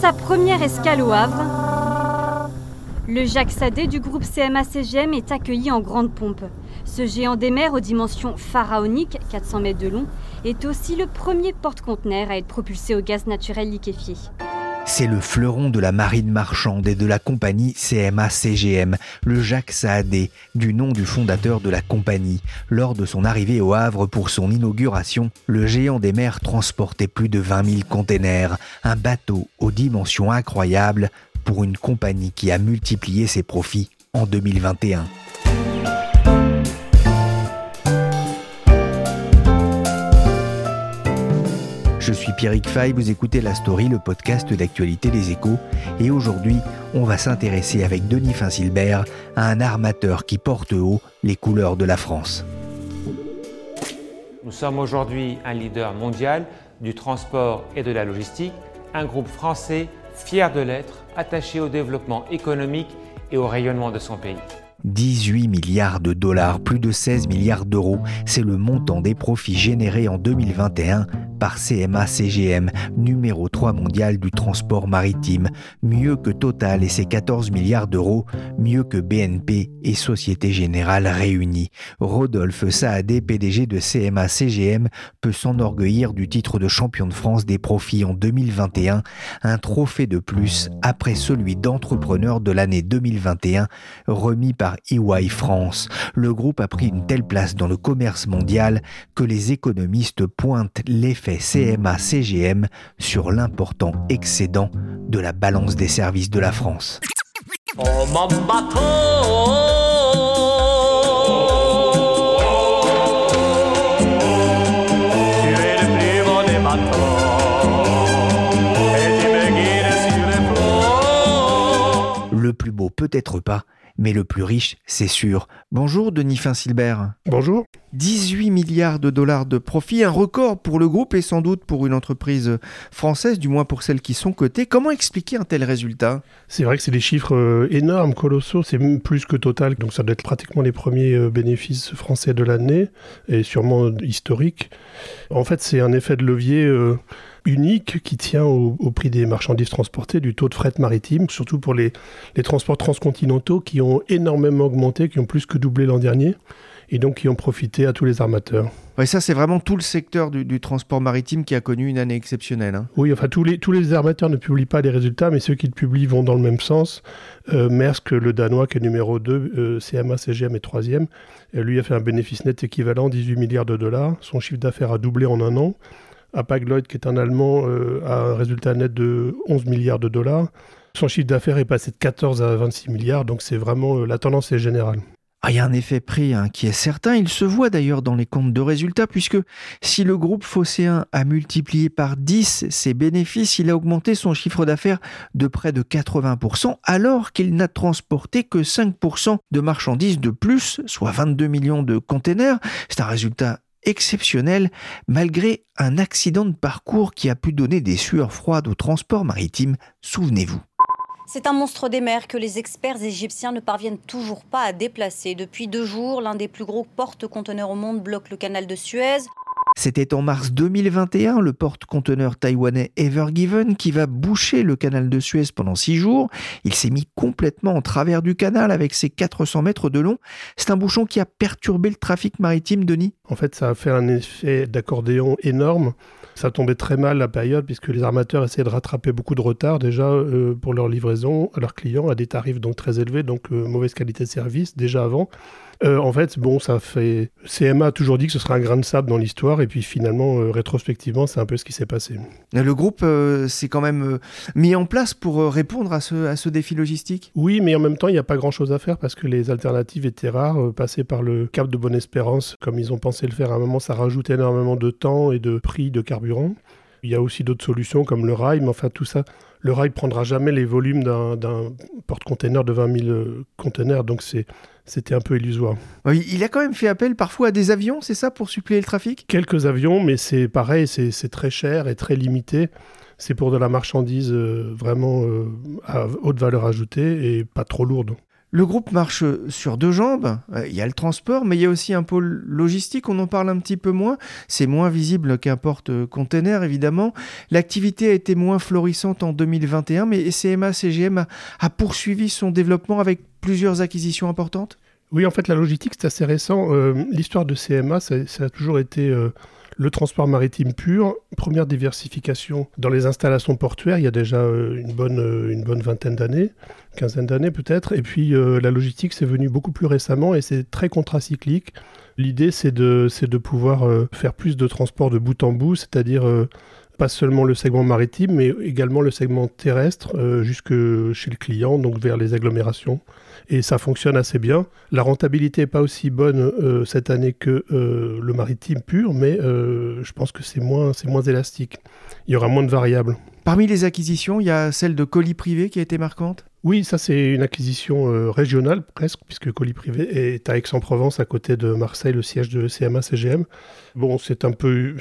Sa première escale au Havre, le Jacques Sadé du groupe CMA-CGM est accueilli en grande pompe. Ce géant des mers aux dimensions pharaoniques, 400 mètres de long, est aussi le premier porte-conteneur à être propulsé au gaz naturel liquéfié. C'est le fleuron de la marine marchande et de la compagnie CMA-CGM, le Jacques Saadé, du nom du fondateur de la compagnie. Lors de son arrivée au Havre pour son inauguration, le géant des mers transportait plus de 20 000 containers, un bateau aux dimensions incroyables pour une compagnie qui a multiplié ses profits en 2021. Je suis Pierrick Fay, vous écoutez La Story, le podcast d'actualité des échos. Et aujourd'hui, on va s'intéresser avec Denis Finsilbert à un armateur qui porte haut les couleurs de la France. Nous sommes aujourd'hui un leader mondial du transport et de la logistique, un groupe français fier de l'être, attaché au développement économique et au rayonnement de son pays. 18 milliards de dollars, plus de 16 milliards d'euros, c'est le montant des profits générés en 2021 par CMA CGM, numéro 3 mondial du transport maritime, mieux que Total et ses 14 milliards d'euros, mieux que BNP et Société Générale réunies. Rodolphe Saadé, PDG de CMA CGM, peut s'enorgueillir du titre de champion de France des profits en 2021, un trophée de plus après celui d'entrepreneur de l'année 2021 remis par EY France. Le groupe a pris une telle place dans le commerce mondial que les économistes pointent l'effet CMA-CGM sur l'important excédent de la balance des services de la France. Le plus beau peut-être pas, mais le plus riche, c'est sûr. Bonjour Denis Finsilbert. Bonjour. 18 milliards de dollars de profit, un record pour le groupe et sans doute pour une entreprise française, du moins pour celles qui sont cotées. Comment expliquer un tel résultat? C'est vrai que c'est des chiffres euh, énormes, colossaux, c'est plus que total, donc ça doit être pratiquement les premiers euh, bénéfices français de l'année et sûrement historiques. En fait, c'est un effet de levier euh, unique qui tient au, prix des marchandises transportées, du taux de fret maritime, surtout pour les, les transports transcontinentaux qui ont énormément augmenté, qui ont plus que doublé l'an dernier et donc qui ont profité à tous les armateurs. Oui, ça c'est vraiment tout le secteur du, transport maritime qui a connu une année exceptionnelle. Hein. Oui, enfin tous les, tous les armateurs ne publient pas les résultats, mais ceux qui le publient vont dans le même sens. Euh, Maersk, le Danois, qui est numéro 2, euh, CMA, CGM est troisième, lui a fait un bénéfice net équivalent 18 milliards de dollars. Son chiffre d'affaires a doublé en un an. Hapag-Lloyd, qui est un Allemand, euh, a un résultat net de 11 milliards de dollars. Son chiffre d'affaires est passé de 14 à 26 milliards, donc c'est vraiment la tendance est générale. Ah, il y a un effet prix hein, qui est certain. Il se voit d'ailleurs dans les comptes de résultats, puisque si le groupe Phocéen a multiplié par 10 ses bénéfices, il a augmenté son chiffre d'affaires de près de 80%, alors qu'il n'a transporté que 5% de marchandises de plus, soit 22 millions de containers. C'est un résultat exceptionnel malgré un accident de parcours qui a pu donner des sueurs froides au transport maritime, souvenez-vous. C'est un monstre des mers que les experts égyptiens ne parviennent toujours pas à déplacer. Depuis deux jours, l'un des plus gros porte-conteneurs au monde bloque le canal de Suez. C'était en mars 2021, le porte-conteneur taïwanais Ever Given qui va boucher le canal de Suez pendant six jours. Il s'est mis complètement en travers du canal avec ses 400 mètres de long. C'est un bouchon qui a perturbé le trafic maritime, Denis En fait, ça a fait un effet d'accordéon énorme Ça tombait très mal la période puisque les armateurs essayaient de rattraper beaucoup de retard déjà euh, pour leur livraison à leurs clients à des tarifs donc très élevés, donc euh, mauvaise qualité de service déjà avant. Euh, en fait, bon, ça fait. CMA a toujours dit que ce serait un grain de sable dans l'histoire, et puis finalement, euh, rétrospectivement, c'est un peu ce qui s'est passé. Le groupe euh, s'est quand même mis en place pour répondre à ce, à ce défi logistique? Oui, mais en même temps, il n'y a pas grand-chose à faire parce que les alternatives étaient rares. passer par le Cap de Bonne-Espérance, comme ils ont pensé le faire à un moment, ça rajoute énormément de temps et de prix de carburant. Il y a aussi d'autres solutions comme le rail, mais enfin tout ça, le rail prendra jamais les volumes d'un porte-container de 20 000 conteneurs, donc c'était un peu illusoire. il a quand même fait appel parfois à des avions, c'est ça, pour suppléer le trafic? Quelques avions, mais c'est pareil, c'est très cher et très limité. C'est pour de la marchandise euh, vraiment euh, à haute valeur ajoutée et pas trop lourde. Le groupe marche sur deux jambes. Euh, il y a le transport, mais il y a aussi un pôle logistique. On en parle un petit peu moins. C'est moins visible qu'un porte-container, évidemment. L'activité a été moins florissante en 2021, mais CMA CGM a, poursuivi son développement avec plusieurs acquisitions importantes? Oui, en fait, la logistique, c'est assez récent. Euh, l'histoire de CMA, ça, a toujours été euh, le transport maritime pur. Première diversification dans les installations portuaires, il y a déjà une bonne, une bonne vingtaine d'années quinzaine d'années peut-être. Et puis euh, la logistique, c'est venu beaucoup plus récemment et c'est très contracyclique. L'idée, c'est de, de pouvoir euh, faire plus de transport de bout en bout, c'est-à-dire euh, pas seulement le segment maritime, mais également le segment terrestre jusque chez le client, donc vers les agglomérations. Et ça fonctionne assez bien. La rentabilité n'est pas aussi bonne cette année que le maritime pur, mais je pense que c'est moins, moins élastique. Il y aura moins de variables. Parmi les acquisitions, il y a celle de colis privé qui a été marquante? Oui, ça c'est une acquisition euh, régionale presque, puisque Colis Privé est à Aix-en-Provence, à côté de Marseille, le siège de CMA-CGM. Bon, c'est un peu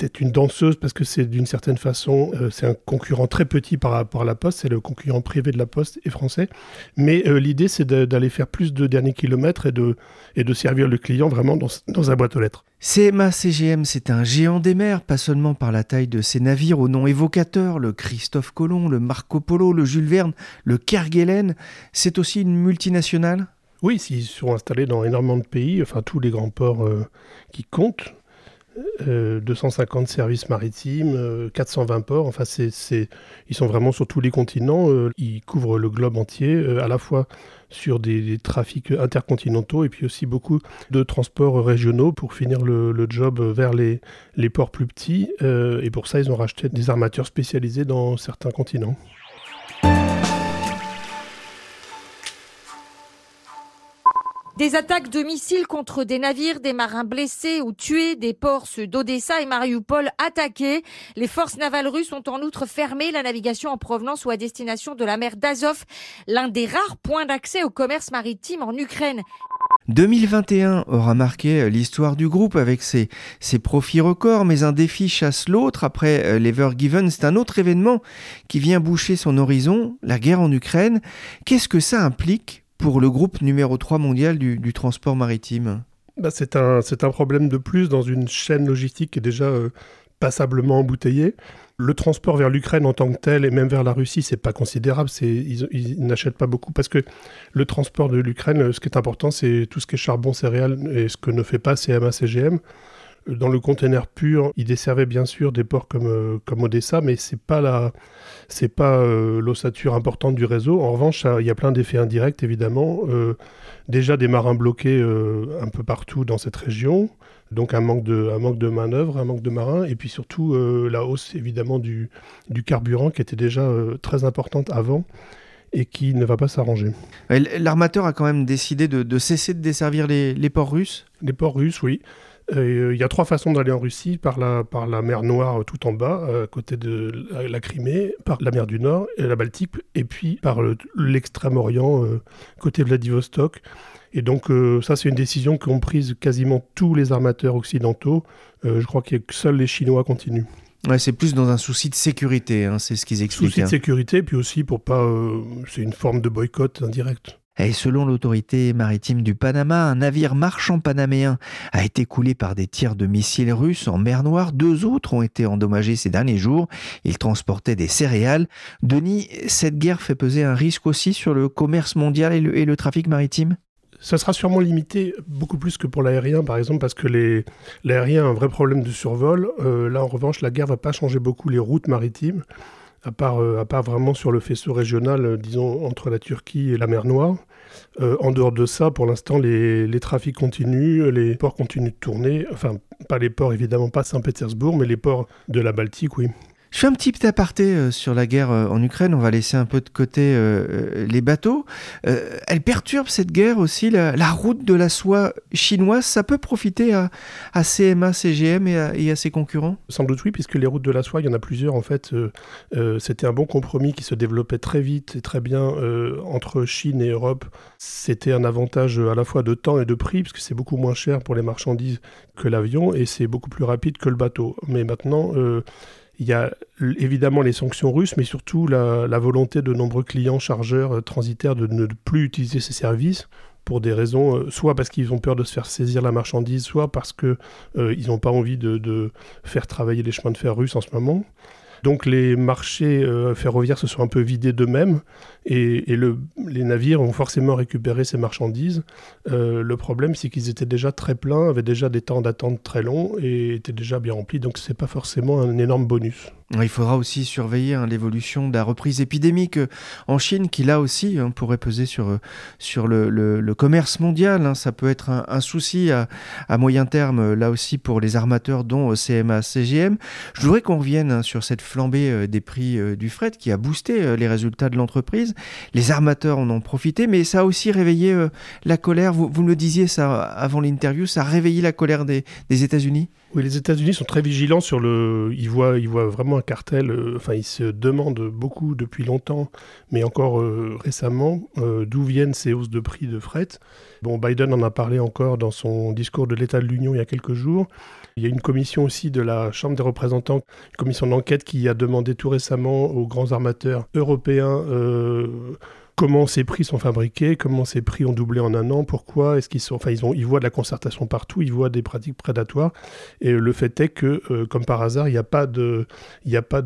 peut-être une danseuse parce que c'est d'une certaine façon, euh, c'est un concurrent très petit par rapport à la Poste, c'est le concurrent privé de la Poste et français. Mais euh, l'idée, c'est d'aller faire plus de derniers kilomètres et de, et de servir le client vraiment dans, dans un boîte aux lettres. CMA CGM, c'est un géant des mers, pas seulement par la taille de ses navires au nom évocateur, le Christophe Colomb, le Marco Polo, le Jules Verne, le Kerguelen, c'est aussi une multinationale? Oui, ils sont installés dans énormément de pays, enfin tous les grands ports euh, qui comptent, 250 euh, services maritimes, 420 euh, ports. Enfin, ils sont vraiment sur tous les continents. Euh, ils couvrent le globe entier, à la fois sur des, trafics intercontinentaux et puis aussi beaucoup de transports régionaux pour finir le, job vers les, les, ports plus petits. et pour ça, ils ont racheté des armateurs spécialisés dans certains continents. Des attaques de missiles contre des navires, des marins blessés ou tués, des ports d'Odessa et Mariupol attaqués. Les forces navales russes ont en outre fermé la navigation en provenance ou à destination de la mer d'Azov, l'un des rares points d'accès au commerce maritime en Ukraine. 2021 aura marqué l'histoire du groupe avec ses, ses, profits records, mais un défi chasse l'autre. Après euh, l'Evergiven, c'est un autre événement qui vient boucher son horizon, la guerre en Ukraine. Qu'est-ce que ça implique pour le groupe numéro 3 mondial du, transport maritime bah c'est un, problème de plus dans une chaîne logistique qui est déjà euh, passablement embouteillée. Le transport vers l'Ukraine en tant que tel et même vers la Russie, c'est pas considérable. Ils, ils n'achètent pas beaucoup parce que le transport de l'Ukraine, ce qui est important, c'est tout ce qui est charbon, céréales et ce que ne fait pas CMA-CGM. Dans le container pur, il desservait bien sûr des ports comme, euh, comme Odessa, mais c'est pas la, c'est pas euh, l'ossature importante du réseau. En revanche, il y a plein d'effets indirects évidemment. Euh, déjà des marins bloqués un peu partout dans cette région, donc un manque de, un manque de main d'œuvre, un manque de marins, et puis surtout la hausse évidemment du, du carburant qui était déjà très importante avant et qui ne va pas s'arranger. L'armateur a quand même décidé de, cesser de desservir les, les ports russes? Les ports russes, oui. Euh, il y a trois façons d'aller en Russie, par la, par la mer Noire tout en bas, à côté de la, Crimée, par la mer du Nord et la Baltique, et puis par l'extrême-orient, euh, côté Vladivostok. Et donc euh, ça, c'est une décision qu'ont prise quasiment tous les armateurs occidentaux. je crois que seuls les Chinois continuent. Ouais, c'est plus dans un souci de sécurité, hein, c'est ce qu'ils expliquent. Souci de hein. sécurité, puis aussi pour pas... c'est une forme de boycott indirect. Et selon l'autorité maritime du Panama, un navire marchand panaméen a été coulé par des tirs de missiles russes en mer Noire. Deux autres ont été endommagés ces derniers jours. Ils transportaient des céréales. Denis, cette guerre fait peser un risque aussi sur le commerce mondial et le, trafic maritime? Ça sera sûrement limité beaucoup plus que pour l'aérien, par exemple, parce que l'aérien a un vrai problème de survol. Euh, là, en revanche, la guerre va pas changer beaucoup les routes maritimes, à part, euh, à part vraiment sur le faisceau régional, euh, disons, entre la Turquie et la mer Noire. en dehors de ça, pour l'instant, les, trafics continuent, les ports continuent de tourner. Enfin, pas les ports, évidemment, pas Saint-Pétersbourg, mais les ports de la Baltique, oui. Je fais un petit aparté euh, sur la guerre euh, en Ukraine. On va laisser un peu de côté euh, les bateaux. elle perturbe cette guerre aussi la, route de la soie chinoise. Ça peut profiter à, CMA, CGM et à, ses concurrents? Sans doute oui, puisque les routes de la soie, il y en a plusieurs en fait. C'était un bon compromis qui se développait très vite et très bien entre Chine et Europe. C'était un avantage à la fois de temps et de prix, puisque c'est beaucoup moins cher pour les marchandises que l'avion et c'est beaucoup plus rapide que le bateau. Mais maintenant, il y a évidemment les sanctions russes, mais surtout la, volonté de nombreux clients chargeurs euh, transitaires de ne plus utiliser ces services pour des raisons, euh, soit parce qu'ils ont peur de se faire saisir la marchandise, soit parce qu'ils euh, n'ont pas envie de, faire travailler les chemins de fer russes en ce moment. Donc les marchés ferroviaires se sont un peu vidés d'eux-mêmes et, les navires ont forcément récupéré ces marchandises. le problème, c'est qu'ils étaient déjà très pleins, avaient déjà des temps d'attente très longs et étaient déjà bien remplis, donc ce n'est pas forcément un énorme bonus. Il faudra aussi surveiller hein, l'évolution de la reprise épidémique euh, en Chine, qui là aussi hein, pourrait peser sur, euh, sur le, commerce mondial. Hein. Ça peut être un, souci à, moyen terme, euh, là aussi pour les armateurs, dont CMA, CGM. Je voudrais qu'on revienne sur cette flambée des prix du fret qui a boosté les résultats de l'entreprise. Les armateurs en ont profité, mais ça a aussi réveillé la colère. Vous, me le disiez ça avant l'interview, ça a réveillé la colère des, États-Unis? Oui, les États-Unis sont très vigilants sur le. Ils voient, ils voient vraiment un cartel. Euh, enfin, ils se demandent beaucoup depuis longtemps, mais encore euh, récemment, euh, d'où viennent ces hausses de prix de fret. Bon, Biden en a parlé encore dans son discours de l'État de l'Union il y a quelques jours. Il y a une commission aussi de la Chambre des représentants, une commission d'enquête qui a demandé tout récemment aux grands armateurs européens comment ces prix sont fabriqués, comment ces prix ont doublé en un an, pourquoi, est-ce qu'ils sont, enfin ils, ont, voient de la concertation partout, ils voient des pratiques prédatoires, et le fait est que, euh, comme par hasard, il n'y a pas de,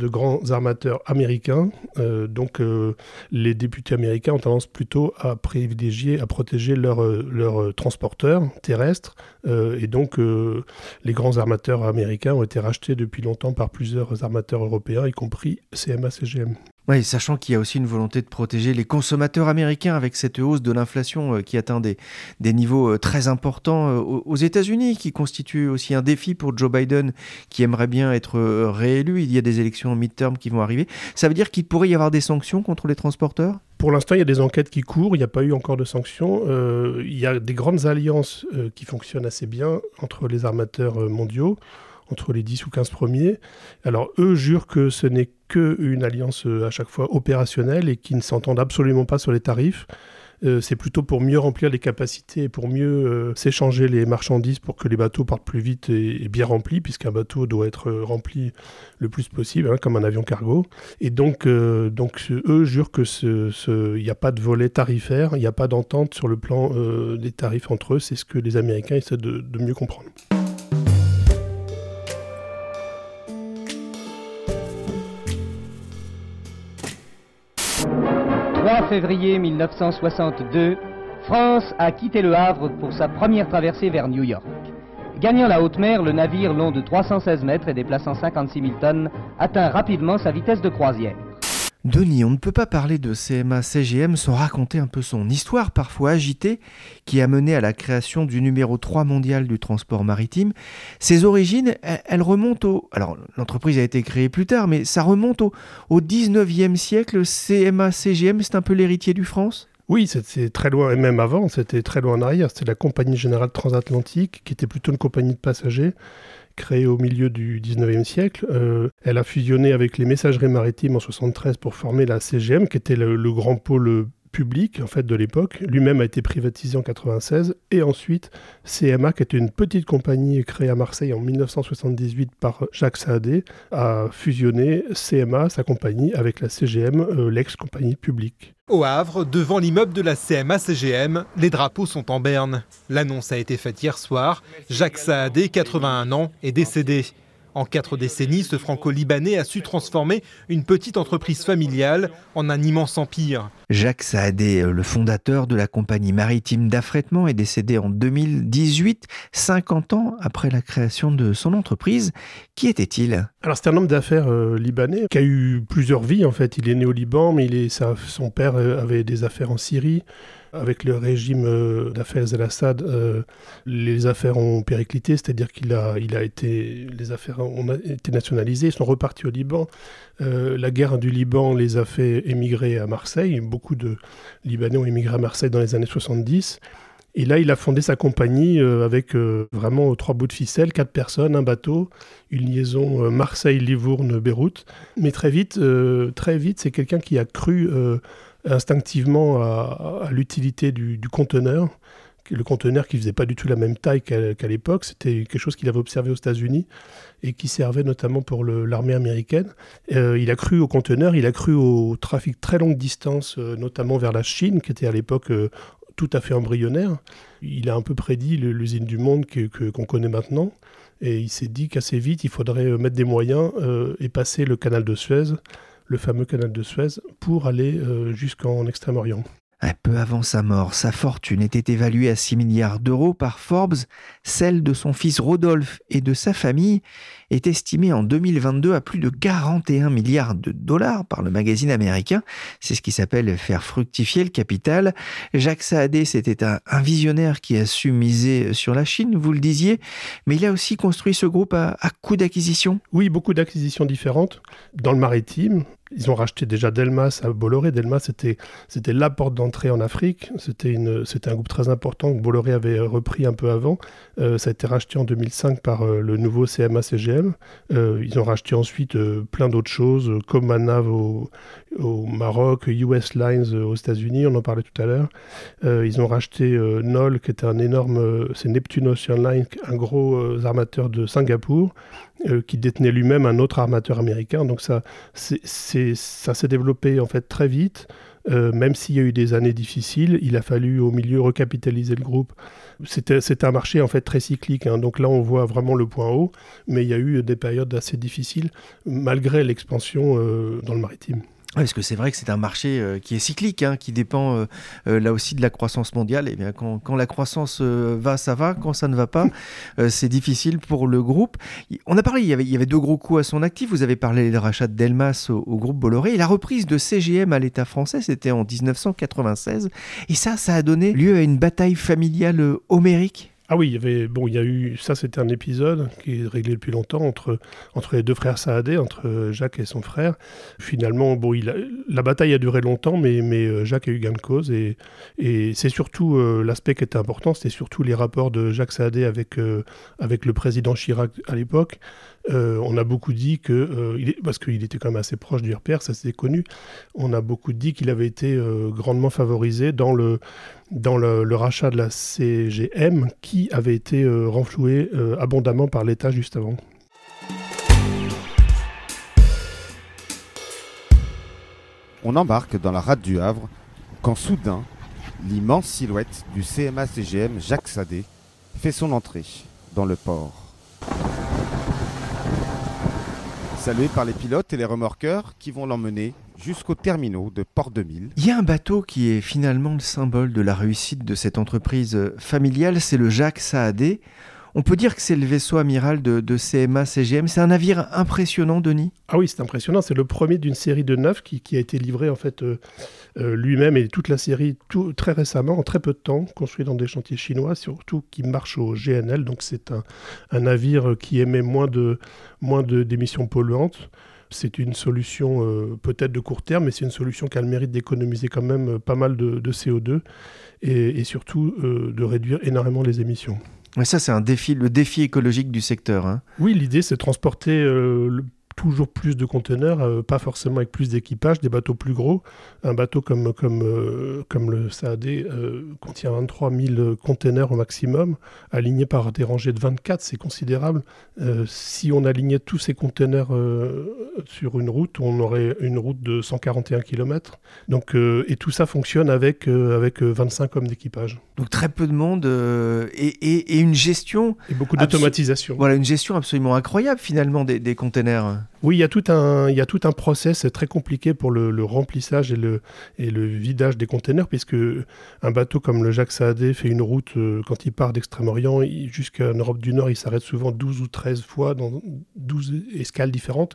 grands armateurs américains, euh, donc euh, les députés américains ont tendance plutôt à privilégier, à protéger leurs leur transporteurs terrestres, et donc les grands armateurs américains ont été rachetés depuis longtemps par plusieurs armateurs européens, y compris CMA CGM. Sachant qu'il y a aussi une volonté de protéger les consommateurs américains avec cette hausse de l'inflation euh, qui atteint des, des niveaux euh, très importants euh, aux États-Unis, qui constitue aussi un défi pour Joe Biden qui aimerait bien être réélu. Il y a des élections en mid-term qui vont arriver. Ça veut dire qu'il pourrait y avoir des sanctions contre les transporteurs? Pour l'instant, il y a des enquêtes qui courent, il n'y a pas eu encore de sanctions. il y a des grandes alliances qui fonctionnent assez bien entre les armateurs mondiaux entre les 10 ou 15 premiers. Alors eux jurent que ce n'est qu'une alliance euh, à chaque fois opérationnelle et qui ne s'entendent absolument pas sur les tarifs. Euh, c'est plutôt pour mieux remplir les capacités, pour mieux euh, s'échanger les marchandises pour que les bateaux partent plus vite et, bien remplis, puisqu'un bateau doit être rempli le plus possible, hein, comme un avion cargo. Et donc, donc eux jurent qu'il ce, n'y a pas de volet tarifaire, il n'y a pas d'entente sur le plan des tarifs entre eux. C'est ce que les Américains essaient de mieux comprendre. Février 1962, France a quitté le Havre pour sa première traversée vers New York. Gagnant la haute mer, le navire long de 316 mètres et déplaçant 56 000 tonnes atteint rapidement sa vitesse de croisière. Denis, on ne peut pas parler de CMA-CGM sans raconter un peu son histoire parfois agitée qui a mené à la création du numéro 3 mondial du transport maritime. Ses origines, elles remontent au... Alors l'entreprise a été créée plus tard, mais ça remonte au, au 19e siècle. CMA-CGM, c'est un peu l'héritier du France? Oui, c'est très loin, et même avant, c'était très loin en arrière. C'était la Compagnie Générale Transatlantique, qui était plutôt une compagnie de passagers, créée au milieu du 19e siècle. Euh, elle a fusionné avec les messageries maritimes en 73 pour former la CGM, qui était le, grand pôle public en fait de l'époque. Lui-même a été privatisé en 96 et ensuite CMA, qui était une petite compagnie créée à Marseille en 1978 par Jacques Saadé, a fusionné CMA, sa compagnie, avec la CGM, euh, l'ex-compagnie publique. Au Havre, devant l'immeuble de la CMA-CGM, les drapeaux sont en berne. L'annonce a été faite hier soir. Jacques Saadé, 81 ans, est décédé. En quatre décennies, ce franco-libanais a su transformer une petite entreprise familiale en un immense empire. Jacques Saadé, le fondateur de la compagnie maritime d'affrètement, est décédé en 2018, 50 ans après la création de son entreprise. Qui était-il? Alors c'est un homme d'affaires euh, libanais qui a eu plusieurs vies en fait. Il est né au Liban, mais il est, son père euh, avait des affaires en Syrie. Avec le régime euh, d'affaires al-Assad, euh, les affaires ont périclité, c'est-à-dire qu'il a, il a été, les affaires ont été nationalisées, sont repartis au Liban. Euh, la guerre du Liban les a fait émigrer à Marseille. Beaucoup de Libanais ont émigré à Marseille dans les années 70. Et là, il a fondé sa compagnie avec vraiment trois bouts de ficelle, quatre personnes, un bateau, une liaison Marseille-Livourne-Beyrouth. Mais très vite, très vite, c'est quelqu'un qui a cru instinctivement à, l'utilité du, conteneur. Le conteneur qui faisait pas du tout la même taille qu'à l'époque, c'était quelque chose qu'il avait observé aux États-Unis et qui servait notamment pour l'armée américaine. Euh, il a cru au conteneur, il a cru au trafic très longue distance, euh, notamment vers la Chine, qui était à l'époque euh, tout à fait embryonnaire. Il a un peu prédit l'usine du monde qu'on que, qu'on connaît maintenant. Et il s'est dit qu'assez vite, il faudrait mettre des moyens et passer le canal de Suez le fameux canal de Suez, pour aller euh, jusqu'en Extrême-Orient. Un peu avant sa mort, sa fortune était évaluée à 6 milliards d'euros par Forbes. Celle de son fils Rodolphe et de sa famille est estimée en 2022 à plus de 41 milliards de dollars par le magazine américain. C'est ce qui s'appelle faire fructifier le capital. Jacques Saadé, c'était un, visionnaire qui a su miser sur la Chine, vous le disiez, mais il a aussi construit ce groupe à, à coup d'acquisitions. Oui, beaucoup d'acquisitions différentes dans le maritime, ils ont racheté déjà Delmas à Bolloré. Delmas, c'était, la porte d'entrée en Afrique. C'était un groupe très important que Bolloré avait repris un peu avant. Euh, ça a été racheté en 2005 par euh, le nouveau CMA-CGM. Euh, ils ont racheté ensuite plein d'autres choses, comme Manav au, au, Maroc, US Lines aux États-Unis, on en parlait tout à l'heure. ils ont racheté Nol, qui était un énorme, c'est Neptune Ocean Line, un gros armateur de Singapour. Euh, qui détenait lui-même un autre armateur américain. Donc ça, ça s'est développé en fait très vite. Euh, même s'il y a eu des années difficiles, il a fallu au milieu recapitaliser le groupe. C'était un marché en fait très cyclique. Hein. Donc là, on voit vraiment le point haut, mais il y a eu des périodes assez difficiles malgré l'expansion euh, dans le maritime parce que c'est vrai que c'est un marché euh, qui est cyclique, hein, qui dépend euh, euh, là aussi de la croissance mondiale. Et eh bien quand, quand la croissance va, ça va. Quand ça ne va pas, c'est difficile pour le groupe. On a parlé, il y, avait, il y avait deux gros coups à son actif. Vous avez parlé du rachat de Delmas au, au, groupe Bolloré et la reprise de CGM à l'État français, c'était en 1996. Et ça, ça a donné lieu à une bataille familiale homérique. Ah oui, il y avait bon, il y a eu ça, c'était un épisode qui est réglé depuis longtemps entre entre les deux frères Saadé, entre Jacques et son frère. Finalement, bon, la bataille a duré longtemps, mais mais euh, Jacques a eu gain de cause et et c'est surtout euh, l'aspect qui était important, c'était surtout les rapports de Jacques Saadé avec euh, avec le président Chirac à l'époque. On a beaucoup dit que, est, parce qu'il était quand même assez proche du RPR, ça s'est connu, on a beaucoup dit qu'il avait été grandement favorisé dans le, rachat de la CGM qui avait été euh, renfloué euh, abondamment par l'État juste avant. On embarque dans la rade du Havre quand soudain, l'immense silhouette du CMA-CGM Jacques Sadé fait son entrée dans le port. Salué par les pilotes et les remorqueurs qui vont l'emmener jusqu'aux terminaux de Port 2000. Il y a un bateau qui est finalement le symbole de la réussite de cette entreprise familiale, c'est le Jacques Saadé. On peut dire que c'est le vaisseau amiral de, CMA CGM. C'est un navire impressionnant, Denis Ah oui, c'est impressionnant. C'est le premier d'une série de neuf qui, a été livré en fait euh, euh, lui-même et toute la série très récemment, en très peu de temps, construit dans des chantiers chinois, surtout qui marche au GNL. Donc c'est un, navire qui émet moins de d'émissions polluantes c'est une solution euh, peut-être de court terme, mais c'est une solution qui a le mérite d'économiser quand même pas mal de, CO2 et, surtout de réduire énormément les émissions. Mais ça, c'est un défi, le défi écologique du secteur. Hein. Oui, l'idée, c'est de transporter le toujours plus de conteneurs, euh, pas forcément avec plus d'équipage, des bateaux plus gros. Un bateau comme, comme, euh, comme le SAD euh, contient 23 000 conteneurs au maximum, alignés par des rangées de 24, c'est considérable. si on alignait tous ces conteneurs sur une route, on aurait une route de 141 km. Donc, et tout ça fonctionne avec, avec 25 hommes d'équipage. Donc très peu de monde euh, et, une gestion. Et beaucoup d'automatisation. Voilà, une gestion absolument incroyable finalement des, des containers. Oui, il y, a tout un, il y a tout un process très compliqué pour le, remplissage et le, et le vidage des containers, puisque un bateau comme le Jacques Saadé fait une route, euh, quand il part d'Extrême-Orient jusqu'en Europe du Nord, il s'arrête souvent 12 ou 13 fois dans 12 escales différentes.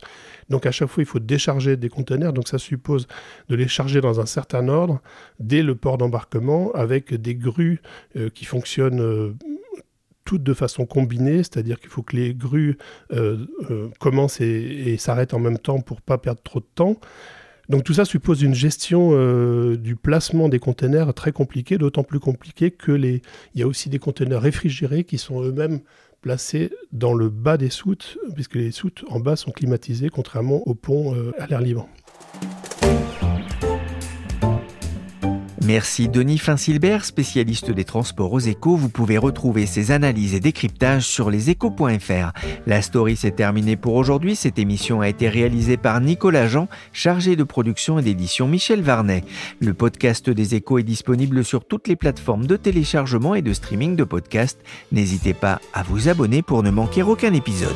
Donc à chaque fois, il faut décharger des containers. Donc ça suppose de les charger dans un certain ordre dès le port d'embarquement avec des grues euh, qui fonctionnent euh, toutes de façon combinée, c'est-à-dire qu'il faut que les grues euh, commencent et, s'arrêtent en même temps pour pas perdre trop de temps. Donc tout ça suppose une gestion du placement des containers très compliquée, d'autant plus compliquée que les, il y a aussi des containers réfrigérés qui sont eux-mêmes placés dans le bas des soutes, puisque les soutes en bas sont climatisées, contrairement au pont euh, à l'air libre. Merci Denis Finsilbert, spécialiste des transports aux échos. Vous pouvez retrouver ses analyses et décryptages sur leséchos.fr. La story s'est terminée pour aujourd'hui. Cette émission a été réalisée par Nicolas Jean, chargé de production et d'édition Michel Varnet. Le podcast des échos est disponible sur toutes les plateformes de téléchargement et de streaming de podcasts. N'hésitez pas à vous abonner pour ne manquer aucun épisode.